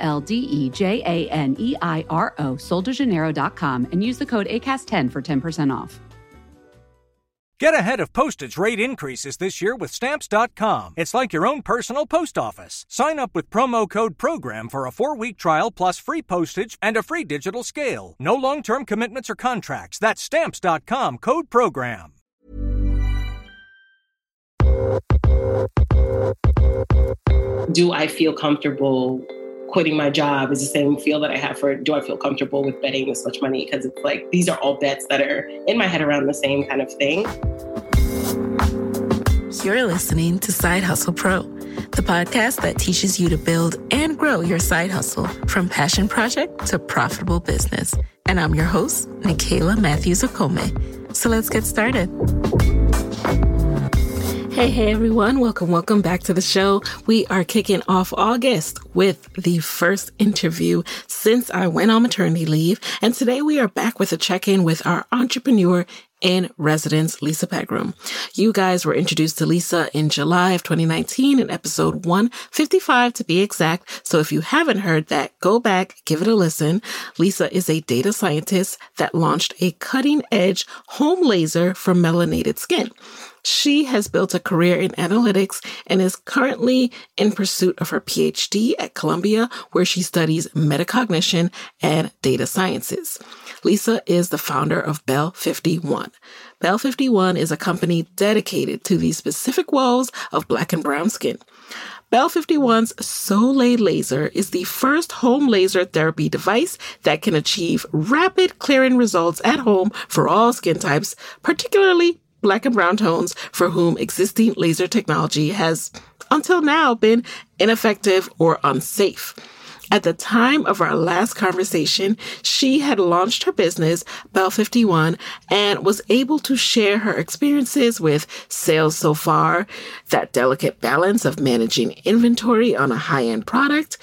L D E J A N E I R O, soldejaneiro.com, and use the code ACAST10 for 10% off. Get ahead of postage rate increases this year with Stamps.com. It's like your own personal post office. Sign up with promo code PROGRAM for a four week trial plus free postage and a free digital scale. No long term commitments or contracts. That's Stamps.com code PROGRAM. Do I feel comfortable quitting my job is the same feel that I have for do I feel comfortable with betting this much money? Because it's like these are all bets that are in my head around the same kind of thing. You're listening to Side Hustle Pro, the podcast that teaches you to build and grow your side hustle from passion project to profitable business. And I'm your host, Nicaila Matthews Okome. So let's get started. Hey, hey, everyone. Welcome, welcome back to the show. We are kicking off August with the first interview since I went on maternity leave. And today we are back with a check in with our entrepreneur in residence, Lisa Pegram. You guys were introduced to Lisa in July of 2019 in episode 155 to be exact. So if you haven't heard that, go back, give it a listen. Lisa is a data scientist that launched a cutting edge home laser for melanated skin. She has built a career in analytics and is currently in pursuit of her PhD at Columbia, where she studies metacognition and data sciences. Lisa is the founder of Belle51. Bell 51 is a company dedicated to the specific woes of black and brown skin. Belle51's Soleil laser is the first home laser therapy device that can achieve rapid clearing results at home for all skin types, particularly black and brown tones for whom existing laser technology has until now been ineffective or unsafe. At the time of our last conversation, she had launched her business, Belle51, and was able to share her experiences with sales so far, that delicate balance of managing inventory on a high end product,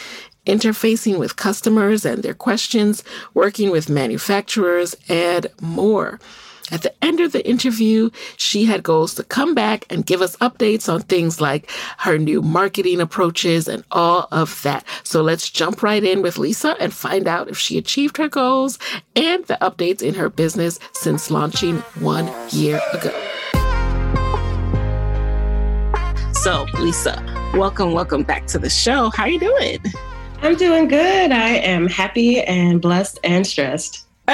interfacing with customers and their questions, working with manufacturers, and more. At the end of the interview, she had goals to come back and give us updates on things like her new marketing approaches and all of that. So let's jump right in with Lisa and find out if she achieved her goals and the updates in her business since launching one year ago. So, Lisa, welcome, welcome back to the show. How are you doing? I'm doing good. I am happy and blessed and stressed. I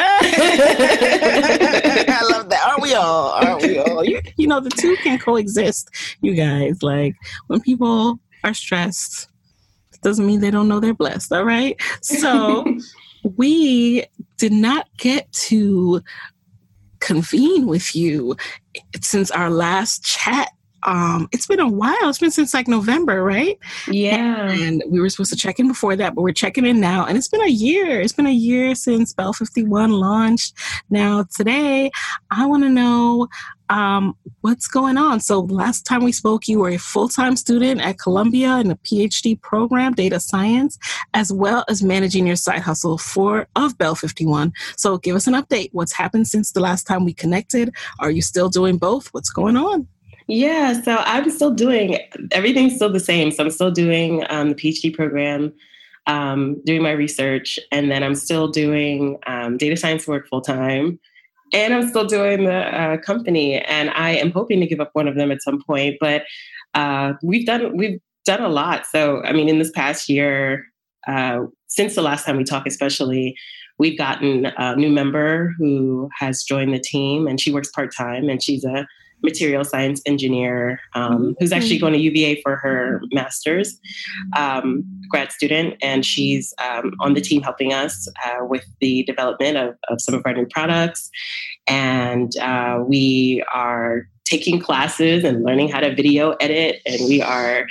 love that. Aren't we all? Aren't we all? You, you know, the two can coexist, you guys. Like when people are stressed, doesn't mean they don't know they're blessed. All right. So we did not get to convene with you since our last chat um it's been a while. It's been since like november right? Yeah. And we were supposed to check in before that but we're checking in now and it's been a year. It's been a year since belle51 launched. Now today i want to know um, what's going on. So last time we spoke you were a full-time student at columbia in a phd program data science as well as managing your side hustle for of belle51 so give us an update. What's happened since the last time we connected? Are you still doing both? What's going on yeah, so I'm still doing everything's still the same. So I'm still doing um, the PhD program, um, doing my research, and then I'm still doing um, data science work full time, and I'm still doing the uh, company. And I am hoping to give up one of them at some point. But uh, we've done we've done a lot. So I mean, in this past year, uh, since the last time we talked, especially. We've gotten a new member who has joined the team, and she works part time, and she's a material science engineer um, mm-hmm. who's actually going to UVA for her master's um, grad student. And she's um, on the team helping us uh, with the development of, of, some of our new products. And uh, we are taking classes and learning how to video edit. And we are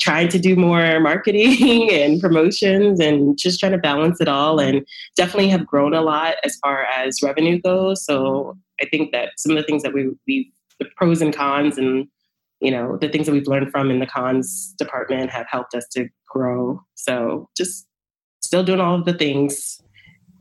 trying to do more marketing and promotions and just trying to balance it all and definitely have grown a lot as far as revenue goes so i think that some of the things that we we the pros and cons and you know the things that we've learned from in the cons department have helped us to grow so just still doing all of the things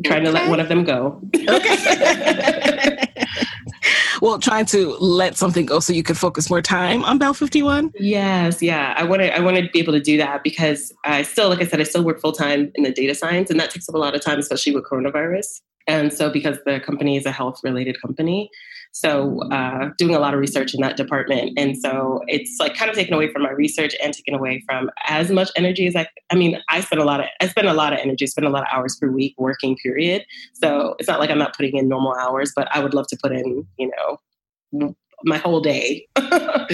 trying okay. to let one of them go okay well, trying to let something go so you could focus more time on Belle51? Yes, yeah. I wanted I wanted to be able to do that because I still, like I said, I still work full time in the data science, and that takes up a lot of time, especially with coronavirus. And so, because the company is a health related company, so uh, doing a lot of research in that department, and so it's like kind of taken away from my research and taken away from as much energy as I. I mean, I spend a lot of I spend a lot of energy, spend a lot of hours per week working. Period. So it's not like I'm not putting in normal hours, but I would love to put in, you know, my whole day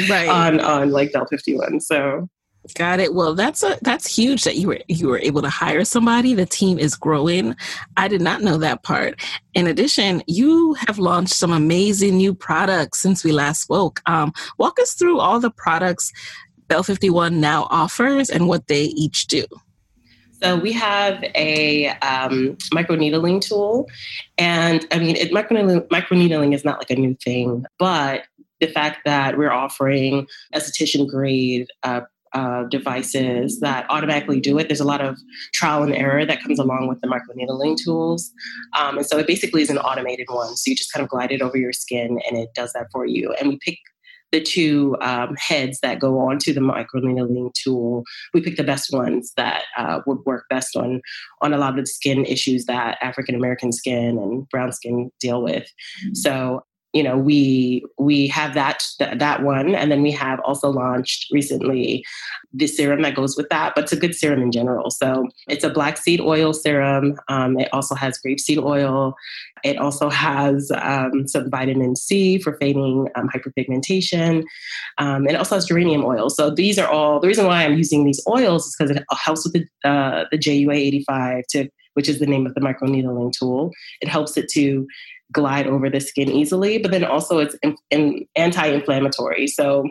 right. on on like Belle51. So Got it. Well, that's a that's huge that you were you were able to hire somebody. The team is growing. I did not know that part. In addition, you have launched some amazing new products since we last spoke. Um, walk us through all the products Belle51 now offers and what they each do. So we have a um, microneedling tool, and I mean, it, microneedling, microneedling is not like a new thing, but the fact that we're offering esthetician grade uh, uh, devices that automatically do it. There's a lot of trial and error that comes along with the microneedling tools. Um, and so it basically is an automated one. So you just kind of glide it over your skin and it does that for you. And we pick the two um, heads that go onto the microneedling tool. We pick the best ones that uh, would work best on on a lot of the skin issues that African American skin and brown skin deal with. Mm-hmm. So you know we we have that that one and then we have also launched recently the serum that goes with that but it's a good serum in general. So it's a black seed oil serum um, it also has grapeseed oil. It also has um, some vitamin c for fading um, hyperpigmentation um, and it also has geranium oil. So these are all the reason why i'm using these oils is because it helps with the, uh, the jua 85 to which is the name of the microneedling tool. It helps it to glide over the skin easily, but then also it's in, in anti-inflammatory. So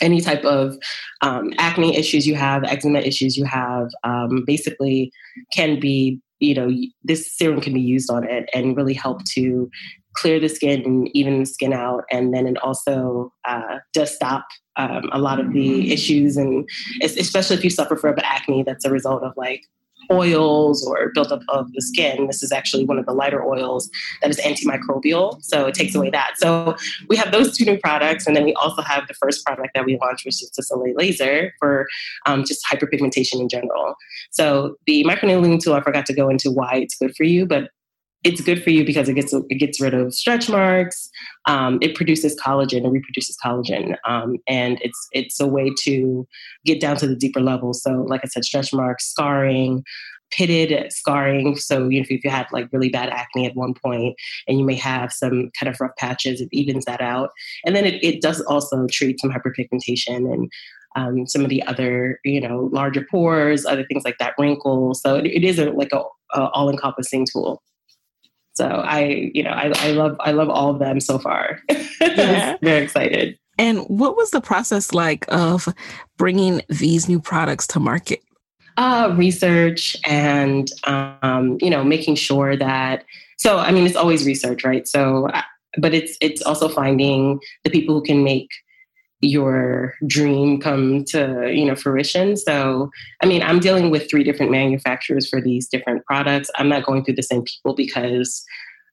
any type of um, acne issues you have, eczema issues you have, um, basically can be, you know, this serum can be used on it and really help to clear the skin and even the skin out. And then it also uh, does stop um, a lot of the issues, and especially if you suffer from acne that's a result of like oils or buildup of the skin. This is actually one of the lighter oils that is antimicrobial. So it takes away that. So we have those two new products. And then we also have the first product that we launched, which is the Soleil Laser for um, just hyperpigmentation in general. So the microneedling tool, I forgot to go into why it's good for you, but it's good for you because it gets it gets rid of stretch marks. Um, it produces collagen, it reproduces collagen, um, and it's it's a way to get down to the deeper levels. So, like I said, stretch marks, scarring, pitted scarring. So, you know, if you had like really bad acne at one point, and you may have some kind of rough patches, it evens that out. And then it, it does also treat some hyperpigmentation and um, some of the other, you know, larger pores, other things like that, wrinkles. So it, it is a, like a, a all-encompassing tool. So I, you know, I, I love I love all of them so far. Yeah. Very excited. And what was the process like of bringing these new products to market? Uh, research and um, you know making sure that. So I mean, it's always research, right? So, but it's it's also finding the people who can make your dream come to you know fruition. So i mean i'm dealing with three different manufacturers for these different products. I'm not going through the same people because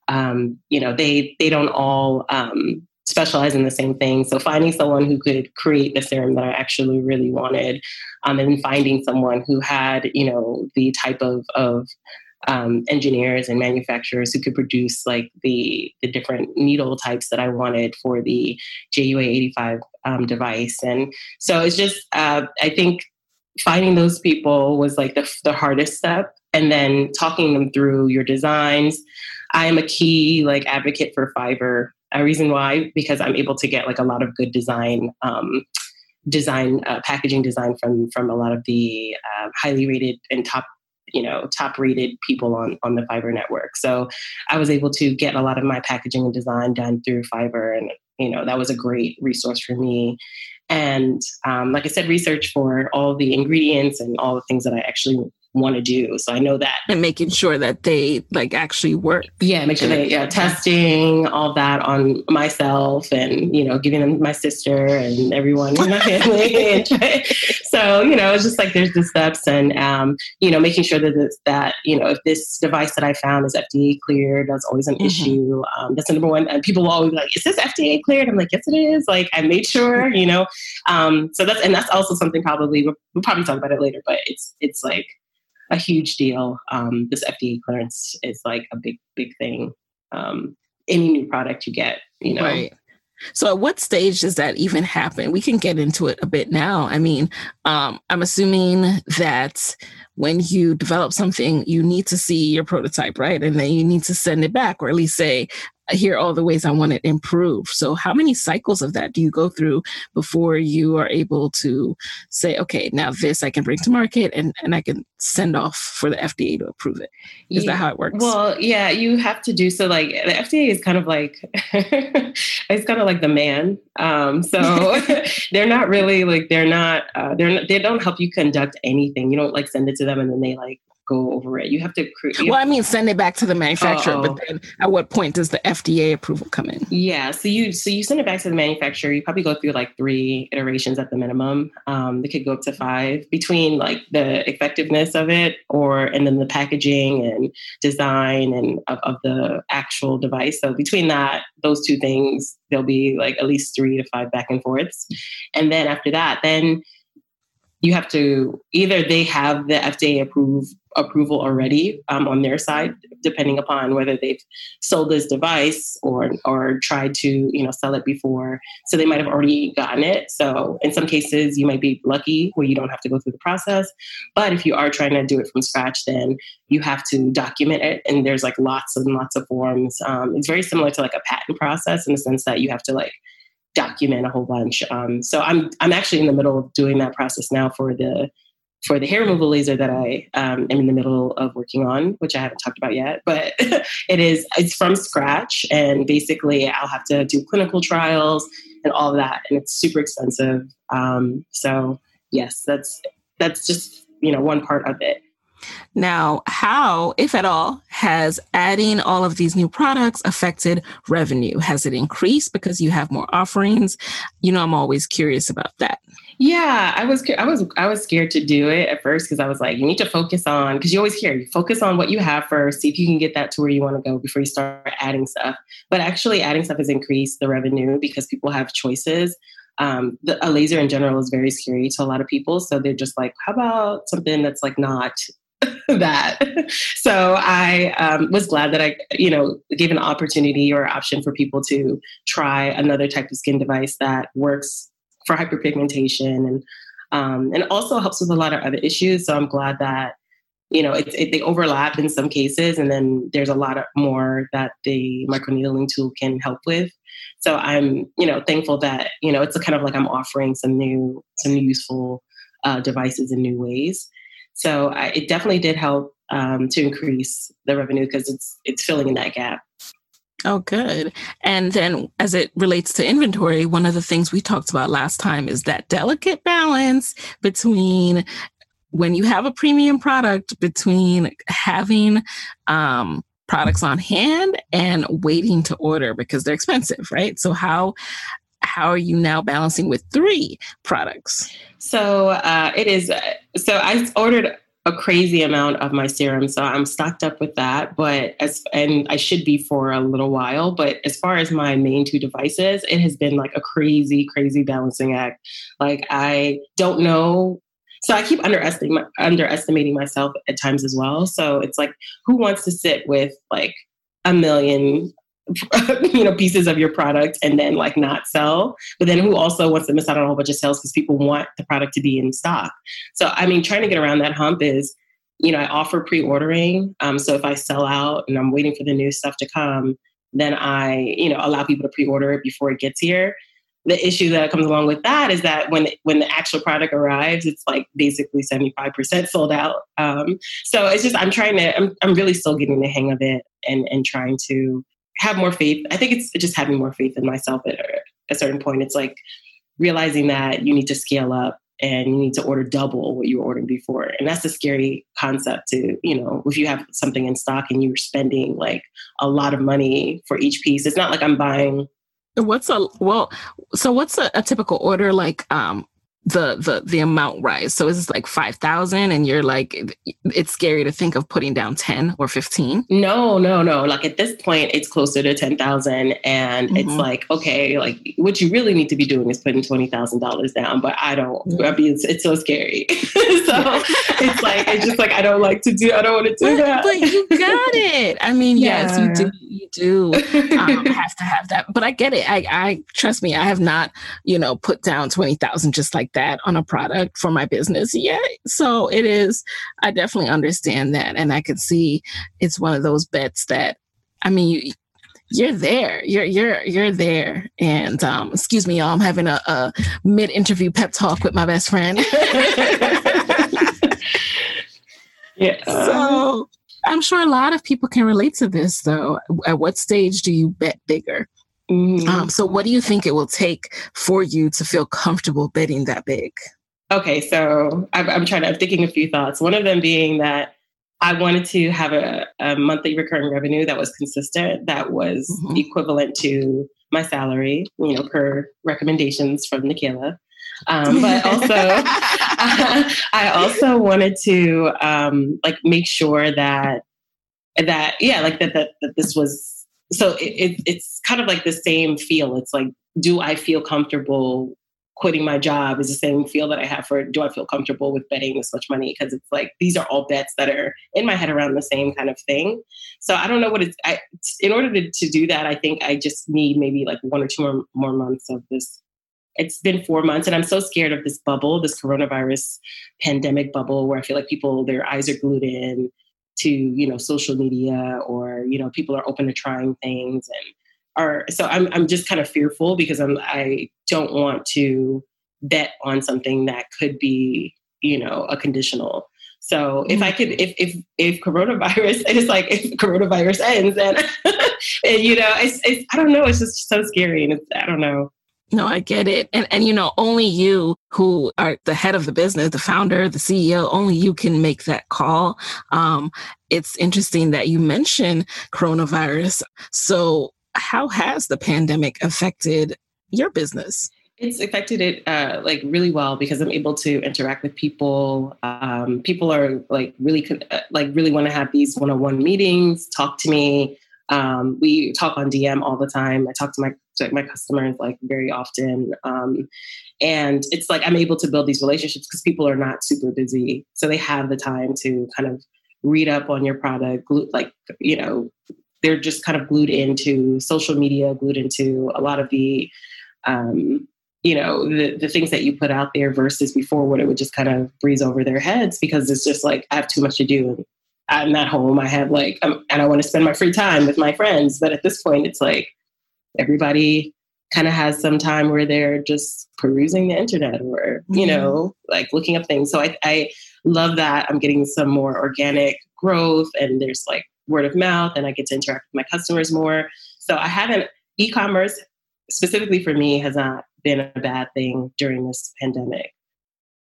um, you know they they don't all um, specialize in the same thing. So finding someone who could create the serum that i actually really wanted um, and finding someone who had you know the type of of um, engineers and manufacturers who could produce like the the different needle types that I wanted for the JUA 85 um, device. And so it's just uh, I think finding those people was like the, the hardest step, and then talking them through your designs. I am a key like advocate for Fiverr. A reason why because I'm able to get like a lot of good design. Um, design uh, packaging design from from a lot of the uh, highly rated and top you know top rated people on on the Fiverr network. So I was able to get a lot of my packaging and design done through Fiverr, and you know that was a great resource for me. and um, like I said, research for all the ingredients and all the things that I actually want to do. So I know that. And making sure that they like actually work. Yeah, make sure they yeah, testing all that on myself and, you know, giving them my sister and everyone in my family. so, you know, it's just like there's the steps and um, you know, making sure that this, that, you know, if this device that I found is FDA cleared, that's always an mm-hmm. issue. Um, that's the number one. And people will always be like, is this FDA cleared? I'm like, yes, it is. Like I made sure, you know. Um, so that's and that's also something probably we'll, we'll probably talk about it later, but it's it's like a huge deal. Um, this FDA clearance is like a big, big thing. Um, any new product you get, you know. Right. So at what stage does that even happen? We can get into it a bit now. I mean, um, I'm assuming that when you develop something, you need to see your prototype, right? And then you need to send it back or at least say, here are all the ways I want to improve. So, how many cycles of that do you go through before you are able to say, okay, now this I can bring to market and, and I can send off for the FDA to approve it? Is yeah. that how it works? Well, yeah, you have to do so. Like, the FDA is kind of like, it's kind of like the man. Um, so, they're not really like, they're not, uh, they're not, they don't help you conduct anything. You don't like send it to them and then they like go over it. You have to. well, I mean, send it back to the manufacturer, Uh-oh. but then at what point does the FDA approval come in? Yeah, so you so you send it back to the manufacturer. You probably go through like three iterations at the minimum. Um, they could go up to five between like the effectiveness of it, or and then the packaging and design and of, of the actual device. So between that, those two things, there'll be like at least three to five back and forths, and then after that, then you have to either they have the FDA approve approval already um, on their side, depending upon whether they've sold this device or or tried to you know sell it before. So they might have already gotten it. So in some cases, you might be lucky where you don't have to go through the process. But if you are trying to do it from scratch, then you have to document it, and there's like lots and lots of forms. Um, it's very similar to like a patent process in the sense that you have to like document a whole bunch. Um, so I'm I'm actually in the middle of doing that process now for the for the hair removal laser that I um, am in the middle of working on, which I haven't talked about yet. But it is it's from scratch, and basically I'll have to do clinical trials and all of that, and it's super expensive. Um, so yes, that's that's just you know one part of it. Now, how, if at all, has adding all of these new products affected revenue? Has it increased because you have more offerings? You know, I'm always curious about that. Yeah, I was I was I was scared to do it at first because I was like, you need to focus on because you always hear you focus on what you have first, see if you can get that to where you want to go before you start adding stuff. But actually, adding stuff has increased the revenue because people have choices. Um, the, a laser in general is very scary to a lot of people, so they're just like, how about something that's like not that. so I um, was glad that I, you know, gave an opportunity or option for people to try another type of skin device that works for hyperpigmentation and um, and also helps with a lot of other issues. So I'm glad that you know it, it, they overlap in some cases, and then there's a lot of more that the microneedling tool can help with. So I'm you know thankful that you know it's kind of like I'm offering some new some new useful uh, devices in new ways. So I, it definitely did help um, to increase the revenue because it's it's filling in that gap. Oh, good. And then as it relates to inventory, one of the things we talked about last time is that delicate balance between when you have a premium product between having um, products on hand and waiting to order because they're expensive, right? So how how are you now balancing with three products? So uh, it is. So I ordered a crazy amount of my serum, so I'm stocked up with that. But as and I should be for a little while. But as far as my main two devices, it has been like a crazy, crazy balancing act. Like I don't know so I keep underestimating underestimating myself at times as well. So it's like, who wants to sit with like a million you know pieces of your product and then like not sell. But then who also wants to miss out on a whole bunch of sales because people want the product to be in stock. So i mean trying to get around that hump is you know i offer pre-ordering um, so if i sell out and i'm waiting for the new stuff to come then i you know allow people to pre-order it before it gets here. The issue that comes along with that is that when when the actual product arrives, it's like basically seventy five percent sold out. Um, so it's just I'm trying to I'm I'm really still getting the hang of it and and trying to have more faith. I think it's just having more faith in myself at a certain point. It's like realizing that you need to scale up and you need to order double what you were ordering before. And that's a scary concept to, you know, if you have something in stock and you're spending like a lot of money for each piece. It's not like I'm buying What's a well? So what's a, a typical order like? Um, the the the amount rise. So it's like 5000 and you're like it's scary to think of putting down 10 or 15 no no no. Like at this point it's closer to 10000 and mm-hmm. it's like okay like what you really need to be doing is putting $20000 down but i don't mm-hmm. i mean it's, it's so scary. So it's like it's just like i don't like to do i don't want to do but, that. but you got it. I mean yeah. yes you do you do um, have to have that. But i get it. I i trust me i have not you know put down 20000 just like like that on a product for my business yet. So it is, I definitely understand that. And I can see it's one of those bets that, I mean, you, you're there. You're you're you're there. And um, excuse me, y'all. I'm having a, a mid interview pep talk with my best friend. yeah. So I'm sure a lot of people can relate to this, though. At what stage do you bet bigger? Mm-hmm. Um, so, what do you think it will take for you to feel comfortable betting that big? Okay, so I'm, I'm trying to, I'm thinking a few thoughts. One of them being that I wanted to have a, a monthly recurring revenue that was consistent, that was mm-hmm. equivalent to my salary, you know, per recommendations from Nicaila. Um, but also, I also wanted to um, like make sure that that yeah, like that that, that this was so it, it, it's kind of like the same feel. It's like, do I feel comfortable quitting my job? Is the same feel that I have for do I feel comfortable with betting this much money? Because it's like these are all bets that are in my head around the same kind of thing. So I don't know what it's. I, in order to, to do that, I think I just need maybe like one or two more, more months of this it's been four months and i'm so scared of this bubble this coronavirus pandemic bubble where i feel like people their eyes are glued in to you know social media or you know people are open to trying things and are so I'm I'm just kind of fearful because I'm I don't want to bet on something that could be you know a conditional. So if I mm-hmm. could, if if if coronavirus, it's like if coronavirus ends, and, and you know, it's, it's I don't know, it's just so scary, and it's I don't know. No, I get it. And and you know, only you who are the head of the business, the founder, the CEO, only you can make that call. Um, it's interesting that you mentioned coronavirus. So how has the pandemic affected your business? It's affected it uh, like really well because I'm able to interact with people. Um, people are like really uh, like really want to have these one-on-one meetings, talk to me. Um, we talk on DM all the time. I talk to my to my customers like very often, um, and it's like I'm able to build these relationships because people are not super busy, so they have the time to kind of read up on your product. Like you know, they're just kind of glued into social media, glued into a lot of the um, you know the, the things that you put out there versus before when it would just kind of breeze over their heads because it's just like i have too much to do I'm not home. I have like, um, and I want to spend my free time with my friends. But at this point, it's like everybody kind of has some time where they're just perusing the internet or, you mm-hmm. know, like looking up things. So I, I love that I'm getting some more organic growth and there's like word of mouth and I get to interact with my customers more. So I haven't, e commerce specifically for me has not been a bad thing during this pandemic.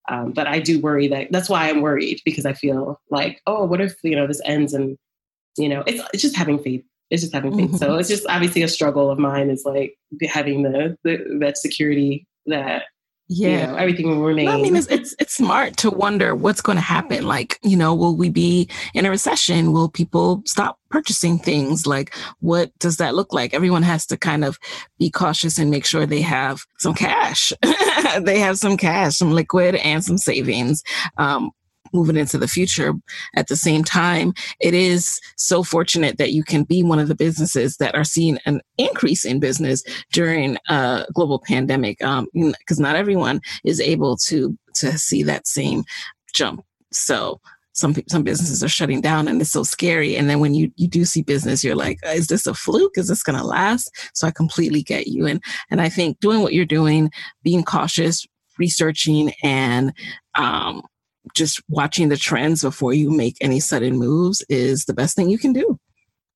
Um, but I do worry that that's why I'm worried because I feel like, oh, what if you know this ends and you know it's it's just having faith. It's just having faith. Mm-hmm. So it's just obviously a struggle of mine is like having the, the that security that yeah, you know, everything will remain. I mean, it's, it's it's smart to wonder what's going to happen. Like, you know, will we be in a recession? Will people stop purchasing things? Like, what does that look like? Everyone has to kind of be cautious and make sure they have some cash. they have some cash, some liquid, and some savings. Um, moving into the future. At the same time, it is so fortunate that you can be one of the businesses that are seeing an increase in business during a global pandemic, because um, not everyone is able to to see that same jump. So some some businesses are shutting down and it's so scary and then when you you do see business you're like is this a fluke is this going to last so i completely get you and and i think doing what you're doing being cautious researching and um, just watching the trends before you make any sudden moves is the best thing you can do.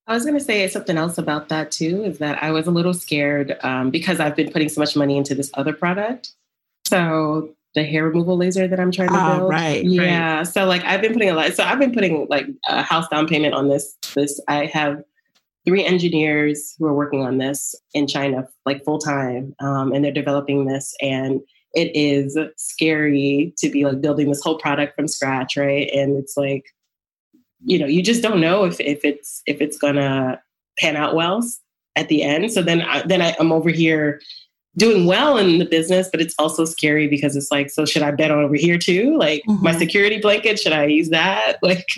I was going to say something else about that too is that I was a little scared um, because I've been putting so much money into this other product So the hair removal laser that I'm trying to oh, build. Right. Yeah. Right. So like I've been putting a lot. So I've been putting like a house down payment on this. This I have three engineers who are working on this in China, like full time, um, and they're developing this. And it is scary to be like building this whole product from scratch, right? And it's like, you know, you just don't know if if it's if it's gonna pan out well at the end. So then I, then I, I'm over here doing well in the business, but it's also scary because it's like, so should I bet on over here too? Like mm-hmm. my security blanket, should I use that? Like,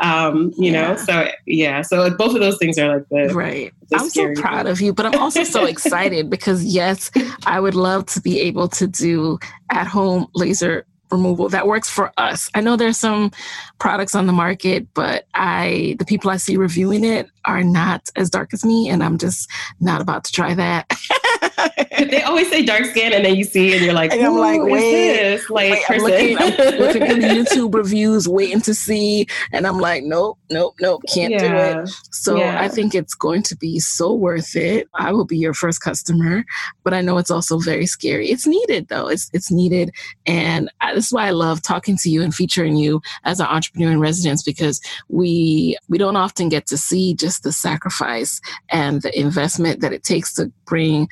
um, you yeah. know, so yeah, so both of those things are like the right. The I'm so proud thing. of you, but I'm also so excited because yes, I would love to be able to do at home laser removal that works for us. I know there's some products on the market, but I the people I see reviewing it are not as dark as me and I'm just not about to try that. they always say dark skin, and then you see, and you're like, and I'm like, wait, like wait, I'm looking, I'm looking at YouTube reviews, waiting to see, and I'm like, nope, nope, nope, can't yeah. do it. So yeah. I think it's going to be so worth it. I will be your first customer, but I know it's also very scary. It's needed though. It's it's needed, and I, this is why I love talking to you and featuring you as an entrepreneur in residence because we we don't often get to see just the sacrifice and the investment that it takes to bring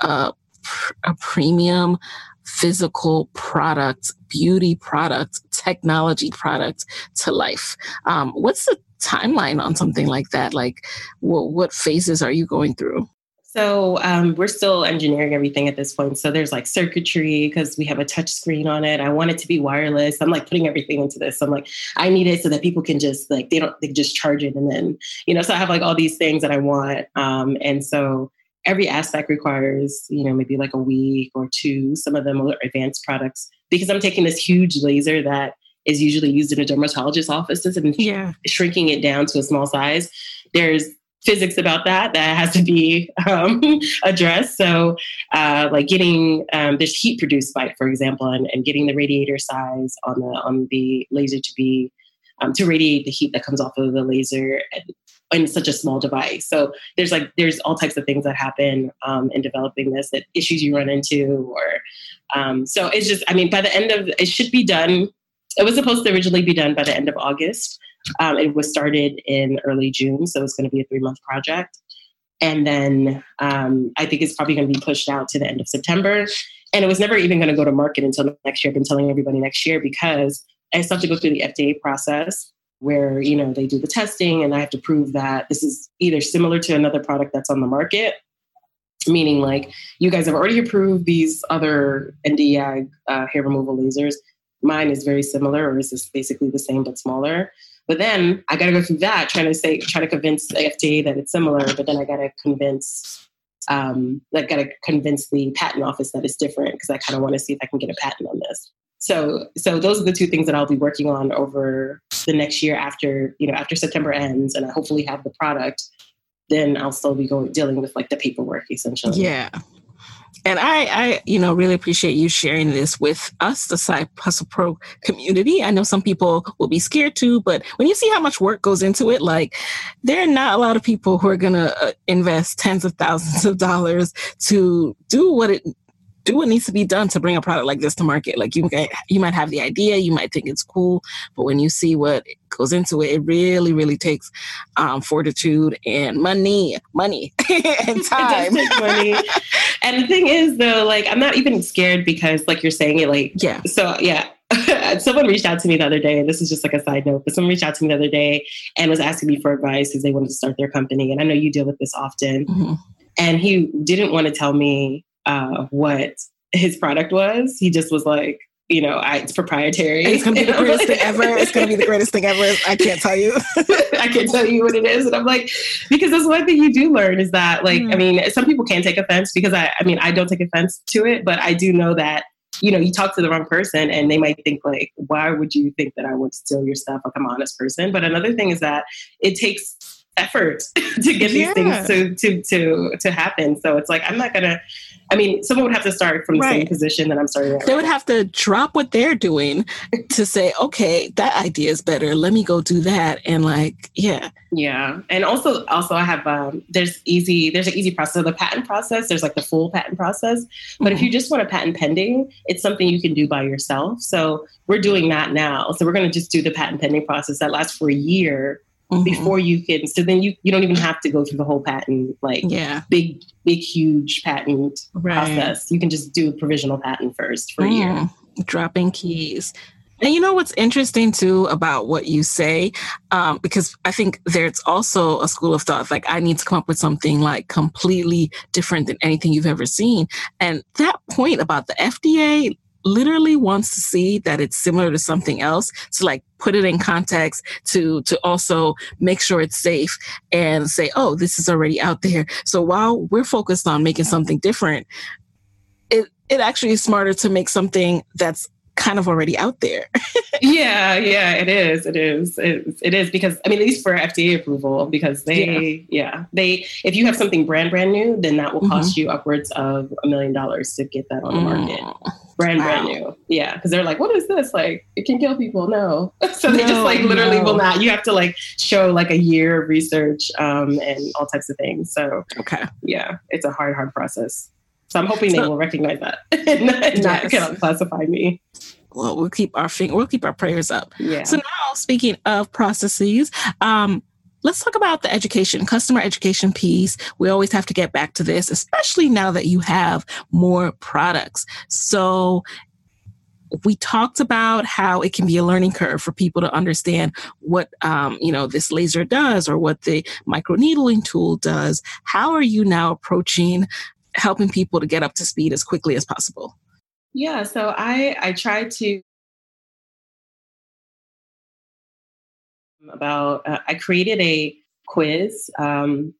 a, a premium physical product, beauty product, technology product to life. Um, what's the timeline on something like that? Like, what, what phases are you going through? So um, we're still engineering everything at this point. So there's like circuitry because we have a touch screen on it. I want it to be wireless. I'm like putting everything into this. I'm like, I need it so that people can just like they don't they just charge it and then you know. So I have like all these things that I want, um, and so every aspect requires, you know, maybe like a week or two. Some of them are advanced products because I'm taking this huge laser that is usually used in a dermatologist's offices and yeah. shrinking it down to a small size. There's physics about that that has to be um, addressed. So, uh, like getting um, there's heat produced by for example, and, and getting the radiator size on the on the laser to be um, to radiate the heat that comes off of the laser in such a small device. So there's like there's all types of things that happen um, in developing this, that issues you run into, or um, so it's just. I mean, by the end of it should be done. It was supposed to originally be done by the end of August. Um, it was started in early June, so it's going to be a three month project. And then um, I think it's probably going to be pushed out to the end of September. And it was never even going to go to market until next year. I've been telling everybody next year because I still have to go through the FDA process where you know they do the testing and i have to prove that this is either similar to another product that's on the market. Meaning like you guys have already approved these other Nd:YAG uh, hair removal lasers. Mine is very similar or is this basically the same but smaller? But then i got to go through that trying to say try to convince the fda that it's similar but then i got to convince um, I got to convince the patent office that it's different because I kind of want to see if I can get a patent on this. So, so those are the two things that I'll be working on over the next year after, you know, after September ends and I hopefully have the product, then I'll still be going dealing with like the paperwork essentially. Yeah. And I, I, you know, really appreciate you sharing this with us, the Side Hustle Pro community. I know some people will be scared too, but when you see how much work goes into it, like there are not a lot of people who are going to uh, invest tens of thousands of dollars to do what it do what needs to be done to bring a product like this to market. Like you, you might have the idea, you might think it's cool, but when you see what goes into it, it really, really takes um, fortitude and money, money and time. money. and the thing is, though, like I'm not even scared because, like you're saying it, like yeah. So yeah, someone reached out to me the other day, and this is just like a side note, but someone reached out to me the other day and was asking me for advice because they wanted to start their company. And I know you deal with this often. Mm-hmm. And he didn't want to tell me uh, what his product was. He just was like, you know, I, it's proprietary. It's gonna be the greatest thing ever. It's gonna be the greatest thing ever. I can't tell you. I can't tell you what it is. And I'm like, because that's one thing you do learn is that, like, mm. I mean, some people can take offense because I, I mean, I don't take offense to it, but I do know that, you know, you talk to the wrong person and they might think like, why would you think that I would steal your stuff? Like I'm an honest person. But another thing is that it takes effort to get these yeah. things to to to to happen. So it's like I'm not gonna. I mean, someone would have to start from the right. same position that I'm starting. They would have to drop what they're doing to say, okay, that idea is better. Let me go do that. And like, yeah, Yeah, and also also I have um, there's easy there's an easy process. So the patent process there's like the full patent process, but mm-hmm. if you just want a patent pending, it's something you can do by yourself. So we're doing that now. So we're going to just do the patent pending process that lasts for a year mm-hmm. before you can. So then you you don't even have to go through the whole patent like yeah big big huge patent right. process. You can just do a provisional patent first for mm. a year. Mm, dropping keys. And you know what's interesting too about what you say, um, because I think there's also a school of thought like I need to come up with something like completely different than anything you've ever seen. And that point about the FDA literally wants to see that it's similar to something else to like put it in context to to also make sure it's safe and say oh this is already out there so while we're focused on making something different it it actually is smarter to make something that's kind of already out there. yeah, yeah, it is. It is. It, it is because I mean, at least for FDA approval, because they, yeah. yeah. they, if you have something brand brand new, then that will mm-hmm. cost mm-hmm. you upwards of a million dollars to get that on the market. Mm. Brand wow. brand new, yeah, because they're like, what is this? Like, it can kill people. No, so they no, just like literally no. will not. You have to like show like a year of research um, and all types of things. So okay, yeah, it's a hard, hard process. So I'm hoping so, they will recognize that and not, yes. not classify me well, we'll keep our finger, we'll keep our prayers up. Yeah. So now, speaking of processes, um, let's talk about the education, customer education piece. We always have to get back to this, especially now that you have more products. So we talked about how it can be a learning curve for people to understand what um, you know this laser does or what the microneedling tool does. How are you now approaching helping people to get up to speed as quickly as possible? Yeah, so I I try to about uh, I created a quiz um,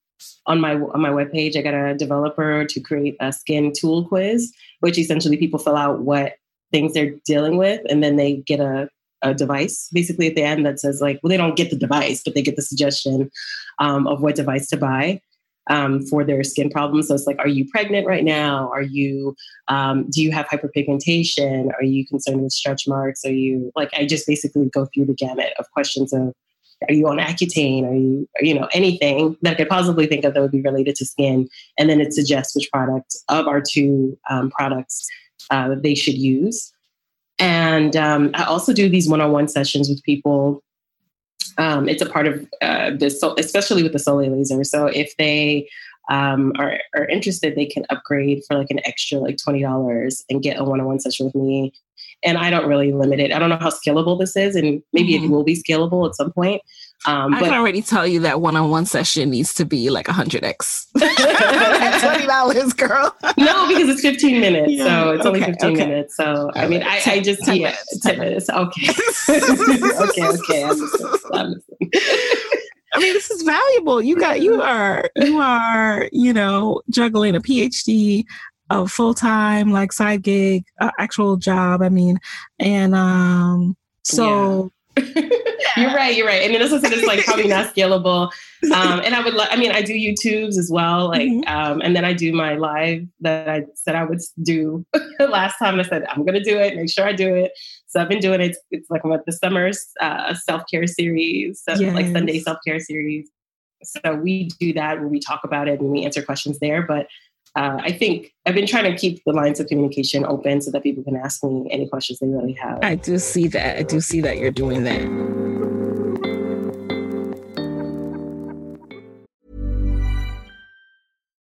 on my on my webpage. I got a developer to create a skin tool quiz, which essentially people fill out what things they're dealing with, and then they get a a device basically at the end that says like well they don't get the device but they get the suggestion um, of what device to buy um, for their skin problems. So it's like, are you pregnant right now? Are you, um, do you have hyperpigmentation? Are you concerned with stretch marks? Are you like, I just basically go through the gamut of questions of, are you on Accutane? Are you, you know, anything that I could possibly think of that would be related to skin? And then it suggests which product of our two um, products uh, they should use. And um, I also do these one-on-one sessions with people um, it's a part of uh, this, especially with the Soleil laser. So if they um, are, are interested, they can upgrade for like an extra like twenty dollars and get a one-on-one session with me. And I don't really limit it. I don't know how scalable this is, and maybe mm-hmm. it will be scalable at some point. Um, I but, can already tell you that one-on-one session needs to be like a hundred x. Twenty dollars, girl. no, because it's fifteen minutes, yeah. so it's okay, only fifteen okay. minutes. So I mean, I, I just 10 yeah, minutes, ten minutes. Okay, okay, okay. I'm listening. I'm listening. I mean, this is valuable. You got you are you are you know juggling a PhD, a full time like side gig, uh, actual job. I mean, and um, so. Yeah. you're right. You're right. And this is it's like probably not scalable. Um, and I would, I mean, I do YouTubes as well. Like, mm-hmm. um, and then I do my live that I said I would do last time. I said I'm going to do it. Make sure I do it. So I've been doing it. It's like what the summer's uh, self care series, so yes. like Sunday self care series. So we do that where we talk about it and we answer questions there. But uh, I think I've been trying to keep the lines of communication open so that people can ask me any questions they really have. I do see that. I do see that you're doing that.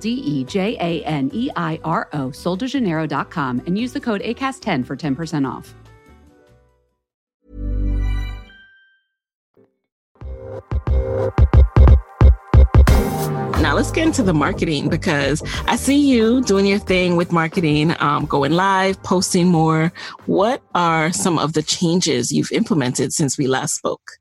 D E J A N E I R O, soldejaneiro.com, and use the code ACAST10 for 10% off. Now let's get into the marketing because I see you doing your thing with marketing, um, going live, posting more. What are some of the changes you've implemented since we last spoke?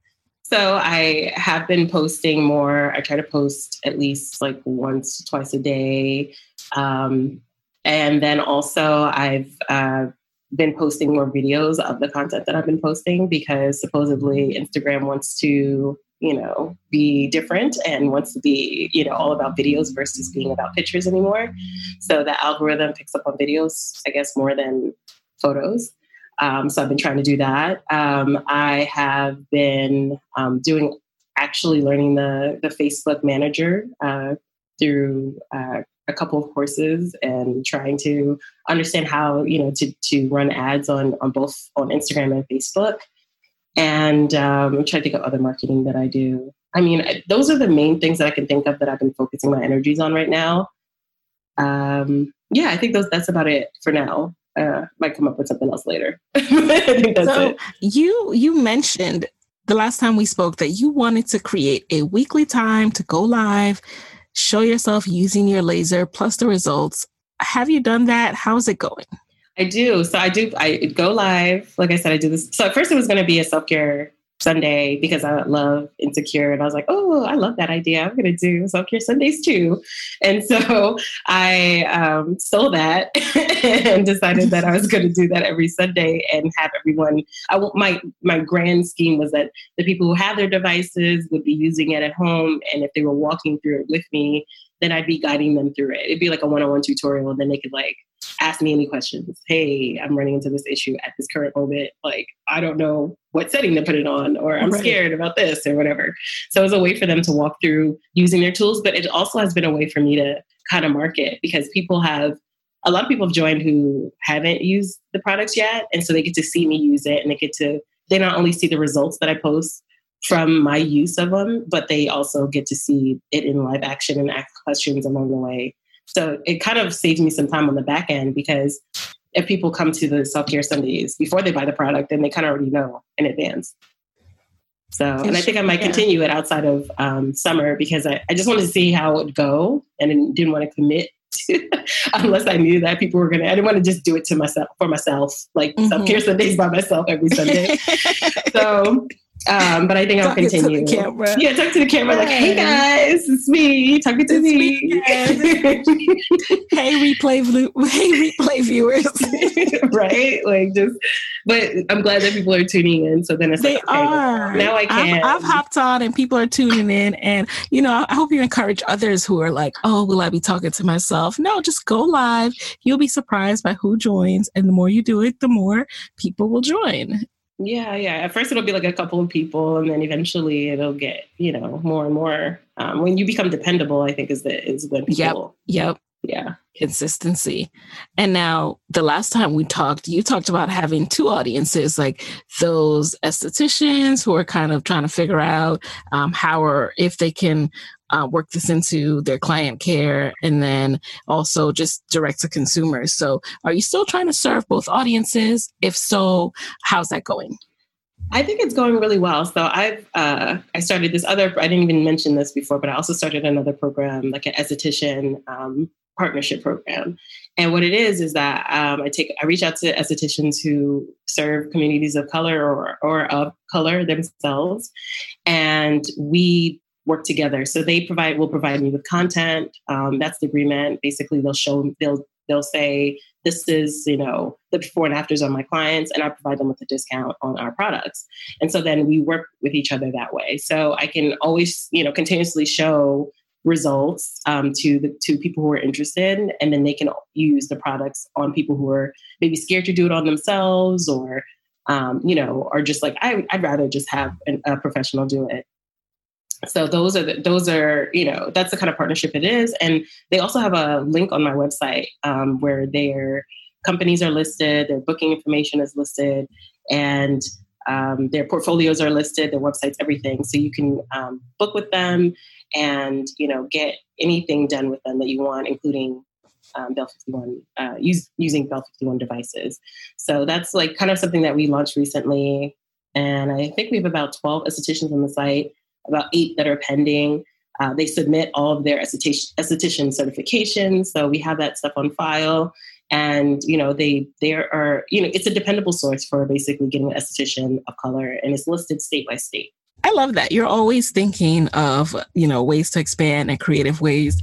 So I have been posting more. I try to post at least like once, twice a day. Um, and then also I've uh, been posting more videos of the content that I've been posting because supposedly Instagram wants to, you know, be different and wants to be, you know, all about videos versus being about pictures anymore. So the algorithm picks up on videos, I guess, more than photos. Um, so I've been trying to do that. Um, I have been um, doing actually learning the the Facebook Manager uh, through uh, a couple of courses and trying to understand how you know to to run ads on on both on Instagram and Facebook. And um, I'm trying to think of other marketing that I do. I mean, those are the main things that I can think of that I've been focusing my energies on right now. Um, yeah, I think those that's about it for now uh, might come up with something else later. so it. you you mentioned the last time we spoke that you wanted to create a weekly time to go live, show yourself using your laser plus the results. Have you done that? How's it going? I do. So I do. I go live. Like I said, I do this. So at first, it was going to be a self care Sunday because I love Insecure. And I was like, oh, I love that idea. I'm going to do self care Sundays too. And so I um, stole that and decided that I was going to do that every Sunday and have everyone. I my my grand scheme was that the people who have their devices would be using it at home, and if they were walking through it with me, then I'd be guiding them through it. It'd be like a one on one tutorial, and then they could like ask me any questions. Hey, I'm running into this issue at this current moment. Like, I don't know what setting to put it on, or I'm right. scared about this, or whatever. So it's a way for them to walk through using their tools, but it also has been a way for me to kind of market because people have a lot of people have joined who haven't used the products yet. And so they get to see me use it and they get to, they not only see the results that I post from my use of them, but they also get to see it in live action and ask questions along the way. So it kind of saves me some time on the back end because if people come to the self care Sundays before they buy the product, then they kind of already know in advance. So, and I think I might continue it outside of um, summer because I, I just wanted to see how it would go and didn't want to commit to, unless I knew that people were going to, I didn't want to just do it to myself, for myself, like mm-hmm. self care Sundays by myself every Sunday. so um, but I think I'll continue. Yeah, talk to the camera like, hey guys, it's me talking to me. me hey replay, hey replay viewers, right? Like just, but I'm glad that people are tuning in. So then it's they like, okay, are. now I can. I've, I've, hopped on and people are tuning in, and you know, I hope you encourage others who are like, oh, will I be talking to myself? No, just go live. You'll be surprised by who joins, and the more you do it, the more people will join. Yeah, yeah. At first, it'll be like a couple of people, and then eventually, it'll get you know more and more. Um, when you become dependable, I think is the is when people. Yep. Yep. Yeah. Consistency. And now, the last time we talked, you talked about having two audiences, like those estheticians who are kind of trying to figure out um, how or if they can uh, work this into their client care and then also just direct to consumers. So, are you still trying to serve both audiences? If so, how's that going? I think it's going really well. So I've uh, I started this other. I didn't even mention this before, but I also started another program, like an esthetician um, partnership program. And what it is is that um, I take I reach out to estheticians who serve communities of color or or of color themselves, and we work together. So they provide will provide me with content. Um, that's the agreement. Basically, they'll show they'll they'll say this is you know the before and afters of my clients, and I provide them with a discount on our products. And so then we work with each other that way. So I can always you know continuously show results um, to the to people who are interested, and then they can use the products on people who are maybe scared to do it on themselves, or um, you know, are just like I, would rather just have an, a professional do it. So those are the, those are you know that's the kind of partnership it is, and they also have a link on my website um, where their companies are listed, their booking information is listed, and um, their portfolios are listed, their websites, everything. So you can um, book with them and you know get anything done with them that you want, including um, Belle51 uh, use, using Bell 51 devices. So that's like kind of something that we launched recently, and I think we have about 12 estheticians on the site, about eight that are pending. Uh, they submit all of their esthetician, esthetician certifications, so we have that stuff on file. And you know they there are you know it's a dependable source for basically getting an esthetician of color and it's listed state by state. I love that. You're always thinking of you know ways to expand and creative ways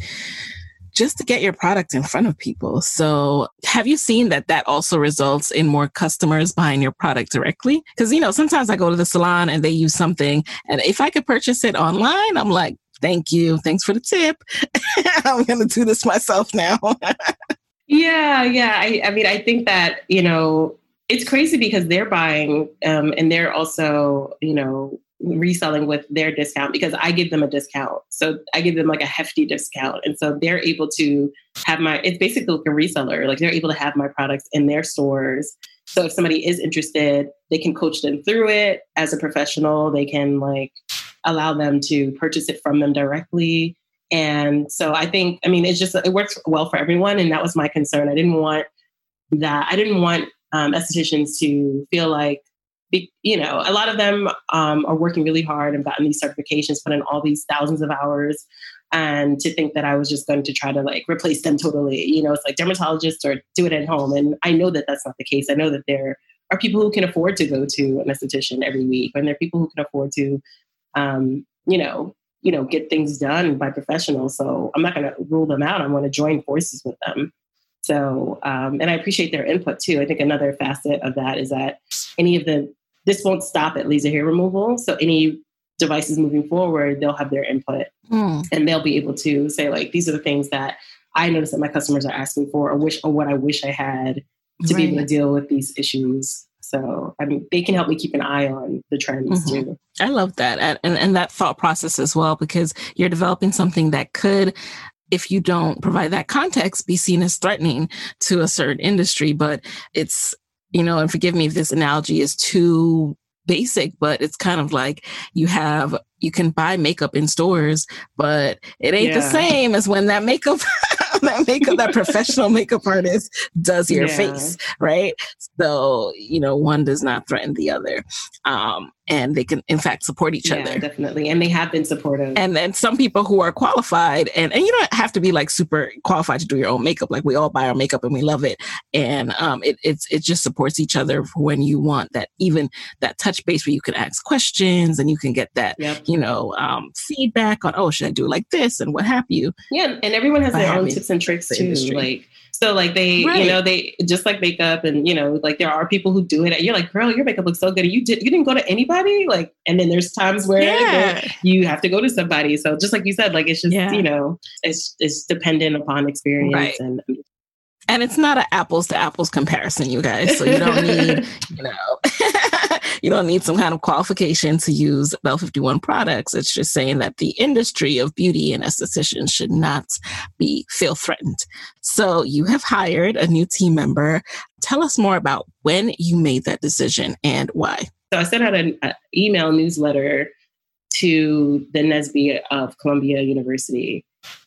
just to get your product in front of people. So, have you seen that that also results in more customers buying your product directly? Because, you know, sometimes I go to the salon and they use something, and if I could purchase it online, I'm like, thank you. Thanks for the tip. I'm going to do this myself now. Yeah, yeah. I, I mean, I think that, you know, it's crazy because they're buying um, and they're also, you know, reselling with their discount because I give them a discount. So I give them like a hefty discount. And so they're able to have my, it's basically like a reseller. Like they're able to have my products in their stores. So if somebody is interested, they can coach them through it as a professional. They can like allow them to purchase it from them directly. And so I think, I mean, it's just, it works well for everyone. And that was my concern. I didn't want that, I didn't want um, estheticians to feel like, you know, a lot of them um, are working really hard and gotten these certifications, put in all these thousands of hours. And to think that I was just going to try to like replace them totally, you know, it's like dermatologists or do it at home. And I know that that's not the case. I know that there are people who can afford to go to an esthetician every week, and there are people who can afford to, um, you know, you know, get things done by professionals. So I'm not going to rule them out. I want to join forces with them. So, um, and I appreciate their input too. I think another facet of that is that any of the, this won't stop at laser hair removal. So any devices moving forward, they'll have their input mm. and they'll be able to say like, these are the things that I notice that my customers are asking for or wish, or what I wish I had to right. be able to deal with these issues. So I mean, they can help me keep an eye on the trends mm-hmm. too. I love that, and and that thought process as well, because you're developing something that could if you don't provide that context, be seen as threatening to a certain industry. But it's, you know, and forgive me if this analogy is too basic, but it's kind of like you have, you can buy makeup in stores, but it ain't yeah. the same as when that makeup that makeup, that professional makeup artist does your yeah. face, right? So, you know, one does not threaten the other. Um, and they can in fact support each yeah, other. definitely. And they have been supportive. And then some people who are qualified and, and you don't have to be like super qualified to do your own makeup. Like we all buy our makeup and we love it. And um, it, it's it just supports each other when you want that even that touch base where you can ask questions and you can get that yep. you know um, feedback on oh should i do like this and what have you? Yeah and everyone has their own tips and tricks too industry. like so like they, right. you know, they just like makeup and you know, like there are people who do it. And you're like, girl, your makeup looks so good. You did you didn't go to anybody? Like, and then there's times where yeah. you have to go to somebody. So just like you said, like it's just, yeah. you know, it's it's dependent upon experience right. and and it's not an apples to apples comparison, you guys. So you don't need, you know, you don't need some kind of qualification to use Belle51 products. It's just saying that the industry of beauty and estheticians should not be feel threatened. So you have hired a new team member. Tell us more about when you made that decision and why. So I sent out an email newsletter to the NSBE of Columbia University.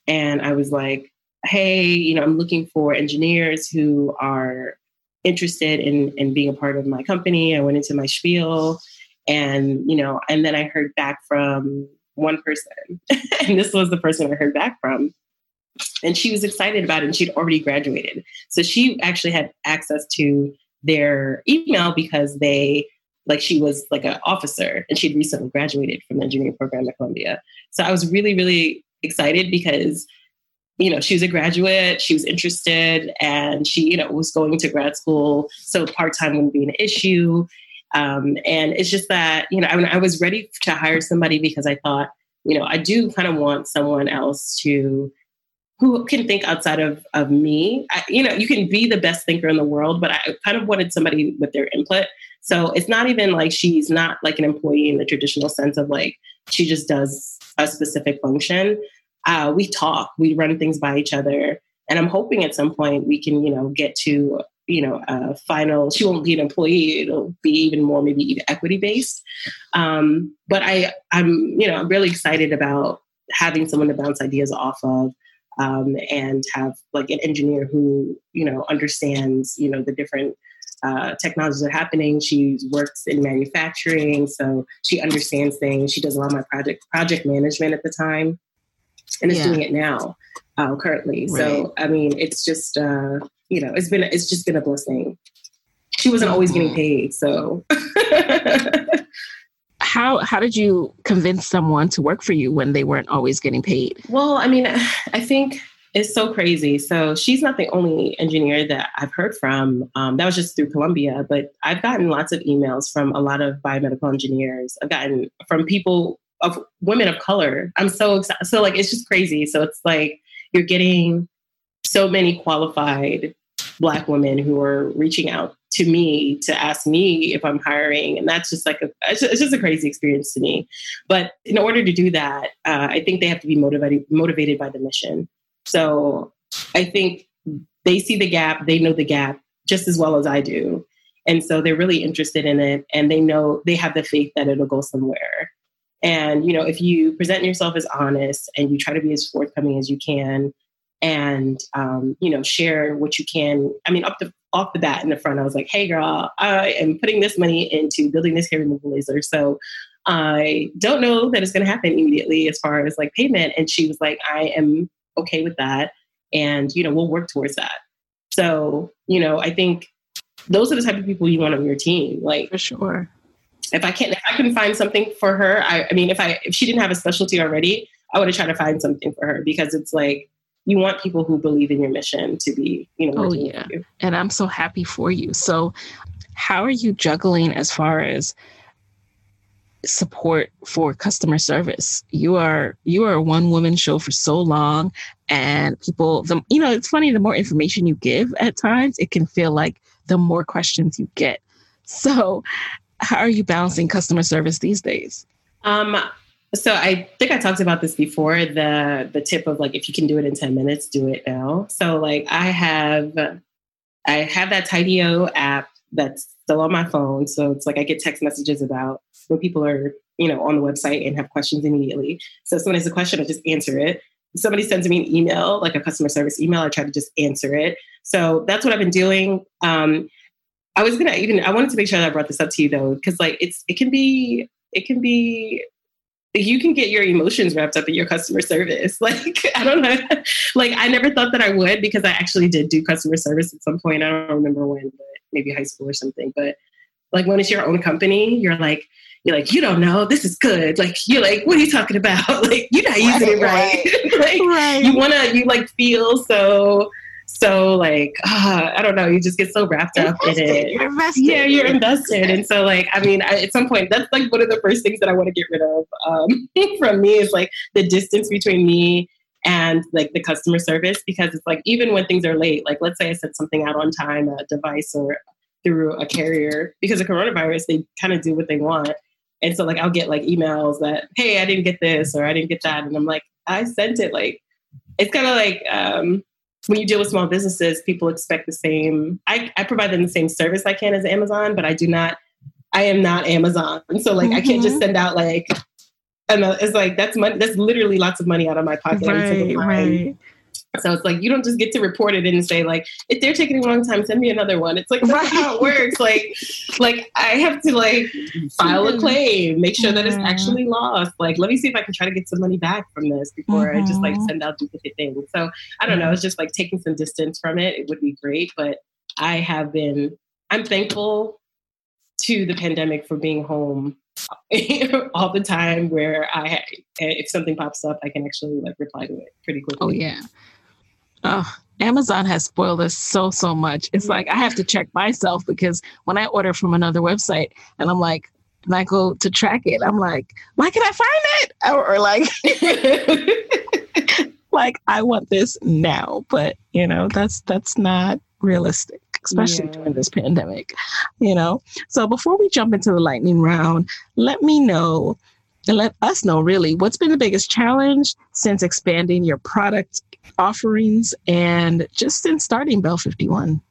And I was like, hey, you know, I'm looking for engineers who are interested in in being a part of my company. I went into my spiel and, you know, and then I heard back from one person. and this was the person I heard back from. And she was excited about it and she'd already graduated. So she actually had access to their email because they like she was like an officer and she'd recently graduated from the engineering program at Columbia. So I was really, really excited because you know, she was a graduate, she was interested, and she, you know, was going to grad school. So part time wouldn't be an issue. Um, and it's just that, you know, I, I was ready to hire somebody because I thought you know, I do kind of want someone else to who can think outside of, of me. I, you know, you can be the best thinker in the world, but I kind of wanted somebody with their input. So it's not even like she's not like an employee in the traditional sense of like she just does a specific function. Uh, we talk, we run things by each other. And I'm hoping at some point we can, you know, get to, you know, a final, she won't be an employee. It'll be even more maybe even equity based. Um, but I, I'm, you know, I'm really excited about having someone to bounce ideas off of um, and have like an engineer who you know understands you know the different uh, technologies that are happening. She works in manufacturing, so she understands things. She does a lot of my project project management at the time, and is yeah. doing it now uh, currently. Right. So I mean, it's just uh, you know, it's been it's just been a blessing. She wasn't always getting mm-hmm. paid, so. how how did you convince someone to work for you when they weren't always getting paid? Well, I mean, I think it's so crazy. So she's not the only engineer that I've heard from. Um, that was just through Columbia, but I've gotten lots of emails from a lot of biomedical engineers. I've gotten from people of women of color. I'm so excited. So like it's just crazy. So it's like you're getting so many qualified black women who are reaching out to me to ask me if I'm hiring. And that's just like a, it's just a crazy experience to me. But in order to do that, uh, I think they have to be motivated, motivated by the mission. So I think they see the gap, they know the gap just as well as I do. And so they're really interested in it and they know they have the faith that it'll go somewhere. And, you know, if you present yourself as honest and you try to be as forthcoming as you can, and um, you know share what you can i mean up the off the bat in the front i was like hey girl i am putting this money into building this hair removal laser. So i don't know that it's going to happen immediately as far as like payment. And she was like i am okay with that. And you know we'll work towards that. So you know i think those are the type of people you want on your team. Like for sure if i can't if i can find something for her I, I mean if i if she didn't have a specialty already i would have tried to find something for her because it's like you want people who believe in your mission to be, you know, oh yeah. And I'm so happy for you. So how are you juggling as far as support for customer service? You are you are a one woman show for so long and people the you know, it's funny the more information you give at times, it can feel like the more questions you get. So how are you balancing customer service these days? Um, so I think I talked about this before, the the tip of like if you can do it in 10 minutes, do it now. So like I have I have that Tidio app that's still on my phone. So it's like I get text messages about when people are, you know, on the website and have questions immediately. So if someone has a question, I just answer it. If somebody sends me an email, like a customer service email, I try to just answer it. So that's what I've been doing. Um, I was gonna even I wanted to make sure that I brought this up to you though, because like it's it can be it can be you can get your emotions wrapped up in your customer service. Like, I don't know. like, I never thought that I would because I actually did do customer service at some point. I don't remember when, but maybe high school or something. But like, when it's your own company, you're like, you're like, you don't know, this is good. Like, you're like, what are you talking about? like, you're not using right, it right. like, right. you want to, you like feel so so like uh, I don't know, you just get so wrapped up invested. in it. You're invested. Yeah, you're invested. And so like I mean, I, at some point, that's like one of the first things that I want to get rid of um, from me is like the distance between me and like the customer service because it's like even when things are late, like let's say I sent something out on time, a device or through a carrier because of coronavirus, they kind of do what they want. And so like I'll get like emails that, hey, I didn't get this or I didn't get that. And I'm like, I sent it like it's kind of like um when you deal with small businesses, people expect the same. I, I provide them the same service I can as Amazon, but I do not. I am not Amazon, and so like mm-hmm. I can't just mm-hmm. send out like. And it's like that's money. That's literally lots of money out of my pocket right, every single time. Right. So it's like you don't just get to report it and say like if they're taking a long time, send me another one. It's like that's right. how it works. Like like I have to like file a claim, make sure that it's actually lost. Like let me see if I can try to get some money back from this before mm-hmm. I just like mm-hmm. send out duplicate things. So I don't know. It's just like taking some distance from it. It would be great, but I have been. I'm thankful to the pandemic for being home all the time where I if something pops up I can actually like reply to it pretty quickly. Oh yeah. Oh, Amazon has spoiled us so so much. It's mm-hmm. like I have to check myself because when I order from another website and I'm like, and I go to track it. I'm like, why can I find it? Or, or like, like I want this now, but you know, that's that's not realistic, especially yeah. during this pandemic. You know. So before we jump into the lightning round, let me know and let us know really what's been the biggest challenge since expanding your product offerings and just since starting Belle51.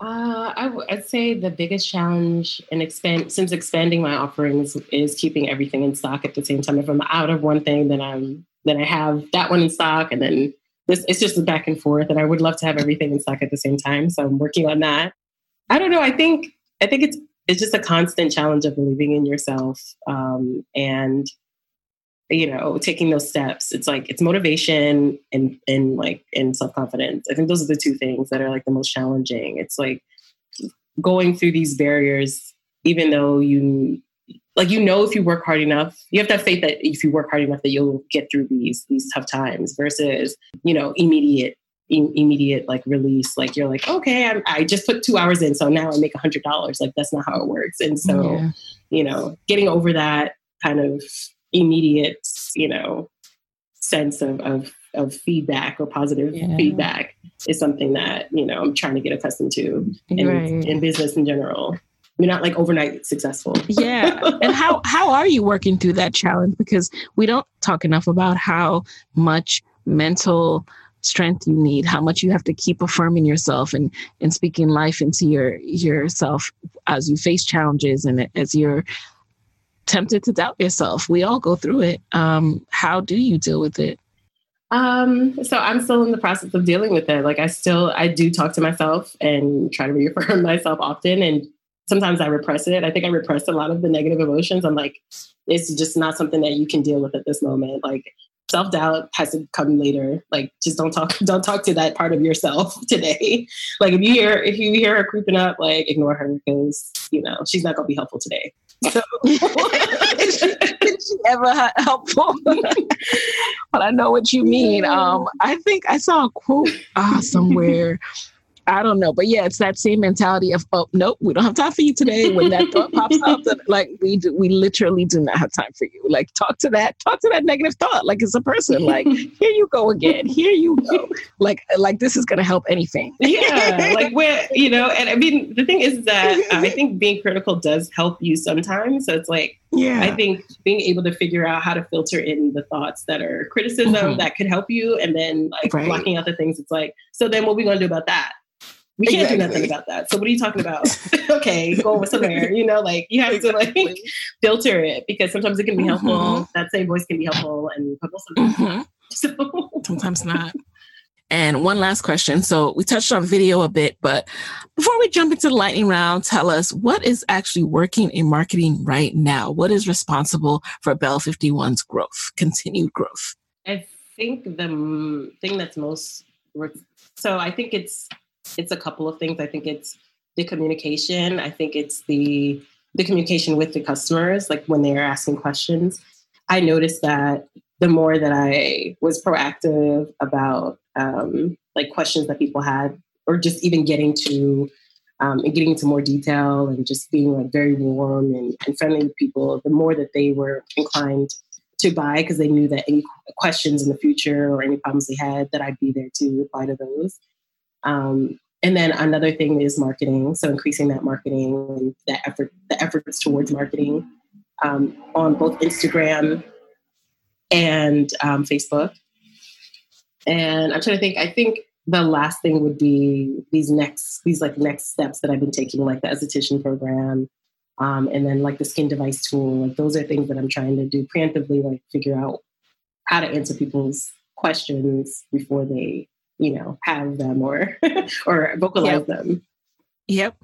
Uh, I w- I'd say the biggest challenge in expand since expanding my offerings is keeping everything in stock at the same time. If I'm out of one thing, then I'm then I have that one in stock, and then this it's just a back and forth. And I would love to have everything in stock at the same time, so I'm working on that. I don't know. I think I think it's it's just a constant challenge of believing in yourself um, and you know taking those steps it's like it's motivation and and like and self-confidence. I think those are the two things that are like the most challenging. It's like going through these barriers even though you like you know if you work hard enough you have to have faith that if you work hard enough that you'll get through these these tough times versus you know immediate immediate like release. Like you're like okay I'm, i just put two hours in so now i make a hundred dollars. Like that's not how it works. And so yeah. you know getting over that kind of immediate, you know, sense of, of, of feedback or positive yeah. feedback is something that, you know, I'm trying to get accustomed to in, right. in business in general. You're not like overnight successful. yeah. And how, how are you working through that challenge? Because we don't talk enough about how much mental strength you need, how much you have to keep affirming yourself and, and speaking life into your yourself as you face challenges and as you're tempted to doubt yourself. We all go through it. Um, how do you deal with it? Um, so I'm still in the process of dealing with it. Like I still, I do talk to myself and try to reaffirm myself often. And sometimes I repress it. I think I repress a lot of the negative emotions. I'm like, it's just not something that you can deal with at this moment. Like self doubt has to come later. Like just don't talk, don't talk to that part of yourself today. like if you hear, if you hear her creeping up, like ignore her because you know she's not gonna be helpful today. So is, she, is she ever helpful? but I know what you mean. Um, I think I saw a quote uh, somewhere I don't know, but yeah, it's that same mentality of oh nope, we don't have time for you today. When that thought pops up, like we do, we literally do not have time for you. Like talk to that, talk to that negative thought. Like it's a person. Like here you go again. Here you go. Like like this is gonna help anything. yeah, like where you know, and I mean the thing is that I think being critical does help you sometimes. So it's like yeah, I think being able to figure out how to filter in the thoughts that are criticism mm-hmm. that could help you, and then like right. blocking out the things. It's like so then what are we gonna do about that? We can't exactly. do nothing about that. So what are you talking about? okay, go over somewhere. You know, like you have exactly. to like filter it because sometimes it can be helpful. Mm-hmm. That same voice can be helpful, and sometimes mm-hmm. So. sometimes not. And one last question. So we touched on video a bit, but before we jump into the lightning round, tell us what is actually working in marketing right now? What is responsible for Belle51's growth, continued growth? I think the thing that's most so I think it's it's a couple of things. I think it's the communication. I think it's the the communication with the customers, like when they are asking questions. I noticed that the more that I was proactive about um, like questions that people had, or just even getting to um, and getting into more detail and just being like very warm and, and friendly with people, the more that they were inclined to buy because they knew that any questions in the future or any problems they had that I'd be there to reply to those. Um, and then another thing is marketing. So increasing that marketing and that effort, the efforts towards marketing um, on both Instagram and um, Facebook. And I'm trying to think. I think the last thing would be these next, these like next steps that I've been taking, like the esthetician program, um, and then like the skin device tool. Like those are things that I'm trying to do preemptively, like figure out how to answer people's questions before they you know have them or or vocalize yep. them yep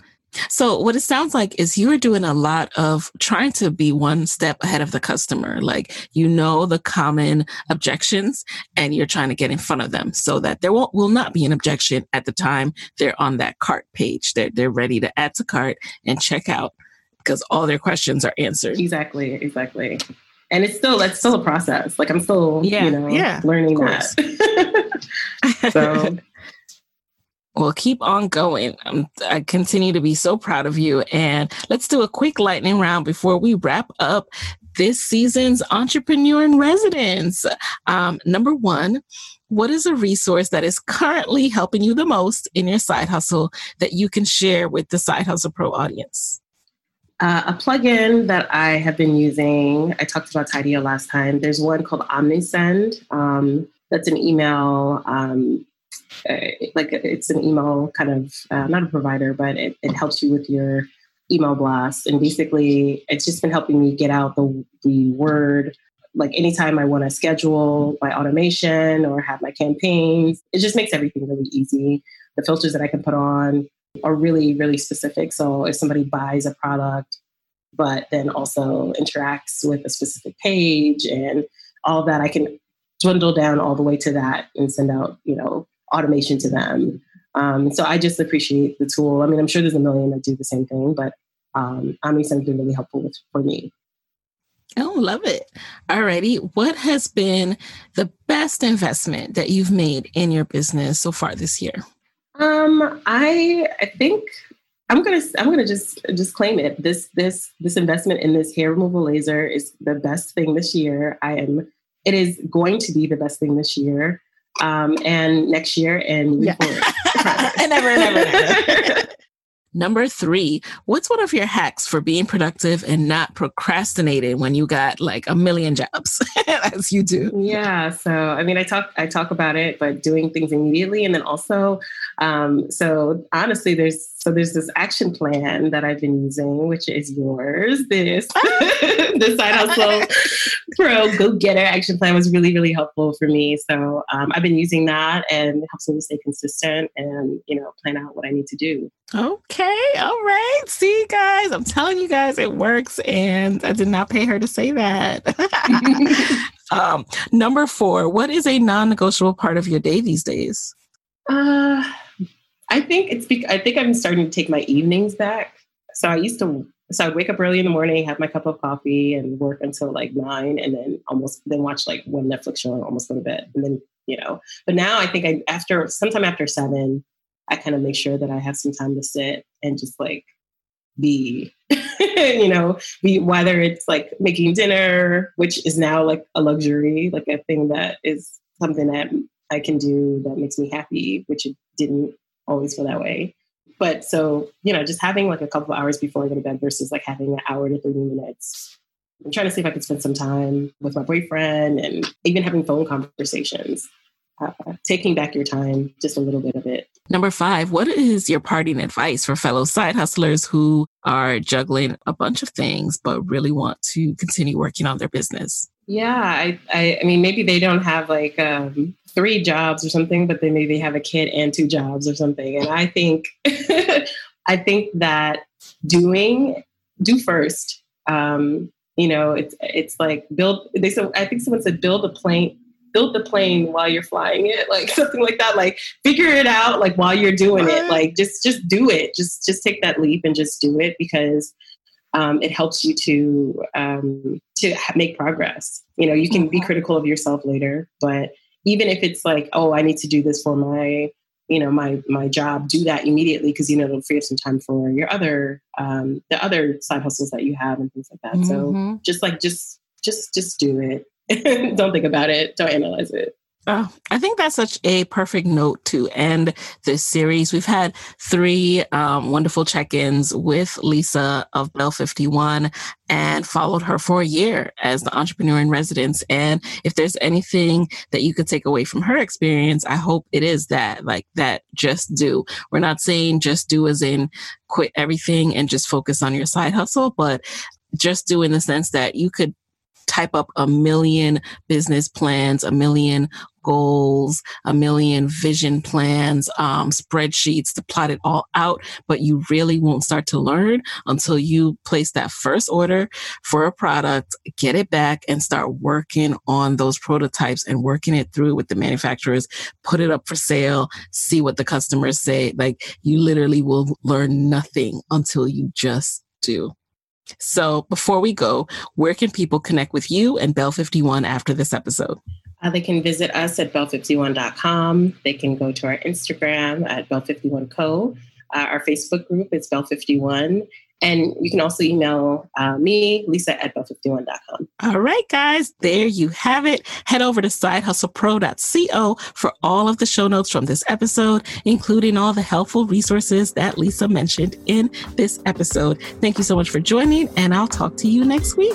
so what it sounds like is you're doing a lot of trying to be one step ahead of the customer. Like you know the common objections and you're trying to get in front of them so that there will, will not be an objection at the time they're on that cart page. They're they're ready to add to cart and check out because all their questions are answered. Exactly, exactly. And it's still that's still a process. Like I'm still, yeah, you know, yeah, learning that. so Well, keep on going. Um, I continue to be so proud of you. And let's do a quick lightning round before we wrap up this season's Entrepreneur in Residence. Um, number one, what is a resource that is currently helping you the most in your side hustle that you can share with the Side Hustle Pro audience? Uh, a plugin that I have been using, I talked about Tidio last time. There's one called OmniSend. Um, that's an email, um, uh, like it's an email kind of, uh, not a provider, but it, it helps you with your email blasts. And basically, it's just been helping me get out the, the word. Like anytime I want to schedule my automation or have my campaigns, it just makes everything really easy. The filters that I can put on are really, really specific. So if somebody buys a product, but then also interacts with a specific page and all that, I can dwindle down all the way to that and send out, you know, automation to them. Um, so I just appreciate the tool. I mean, I'm sure there's a million that do the same thing, but um, OmniSend's been really helpful with, for me. Oh, love it. Alrighty. What has been the best investment that you've made in your business so far this year? Um, I I think I'm gonna I'm gonna just just claim it. This this this investment in this hair removal laser is the best thing this year. I am. It is going to be the best thing this year, um, and next year and yeah. and ever and ever. And ever. Number three, what's one of your hacks for being productive and not procrastinating when you got like a million jobs as you do? Yeah. So, I mean, I talk, I talk about it, but doing things immediately. And then also, um, so honestly, there's, so there's this action plan that I've been using, which is yours. This, the side hustle pro go getter action plan was really, really helpful for me. So um, I've been using that and it helps me to stay consistent and, you know, plan out what I need to do. Okay. All right. See, guys, I'm telling you guys it works. And I did not pay her to say that. um, number four, what is a non negotiable part of your day these days? Uh, I think it's, be- I think I'm starting to take my evenings back. So I used to, so I'd wake up early in the morning, have my cup of coffee and work until like nine and then almost, then watch like one Netflix show and almost go to bed. And then, you know, but now I think I, after, sometime after seven, I kind of make sure that I have some time to sit and just like be, you know, be whether it's like making dinner, which is now like a luxury, like a thing that is something that I can do that makes me happy, which it didn't always feel that way. But so, you know, just having like a couple hours before I go to bed versus like having an hour to 30 minutes. I'm trying to see if I could spend some time with my boyfriend and even having phone conversations uh, taking back your time, just a little bit of it. Number five, what is your parting advice for fellow side hustlers who are juggling a bunch of things but really want to continue working on their business? Yeah, I, I, I mean, maybe they don't have like um, three jobs or something, but they maybe have a kid and two jobs or something. And I think, I think that doing, do first. Um, you know, it's it's like build. They said I think someone said build a plane build the plane while you're flying it like something like that like figure it out like while you're doing it like just just do it just just take that leap and just do it because um, it helps you to um, to make progress you know you can be mm-hmm. critical of yourself later but even if it's like oh i need to do this for my you know my my job do that immediately because you know it'll free up some time for your other um, the other side hustles that you have and things like that mm-hmm. so just like just just just do it don't think about it. Don't analyze it. Oh, I think that's such a perfect note to end this series. We've had three um, wonderful check ins with Lisa of Belle51 and followed her for a year as the entrepreneur in residence. And if there's anything that you could take away from her experience, I hope it is that, like, that just do. We're not saying just do as in quit everything and just focus on your side hustle, but just do in the sense that you could type up a million business plans, a million goals, a million vision plans, um, spreadsheets to plot it all out, but you really won't start to learn until you place that first order for a product, get it back and start working on those prototypes and working it through with the manufacturers, put it up for sale, see what the customers say. Like you literally will learn nothing until you just do. So before we go, where can people connect with you and Belle51 after this episode? Uh, they can visit us at belle51.com. They can go to our Instagram at belle51co. Uh, our Facebook group is belle51. And you can also email uh, me, Lisa at belle51.com. All right, guys, there you have it. Head over to sidehustlepro.co for all of the show notes from this episode, including all the helpful resources that Lisa mentioned in this episode. Thank you so much for joining, and I'll talk to you next week.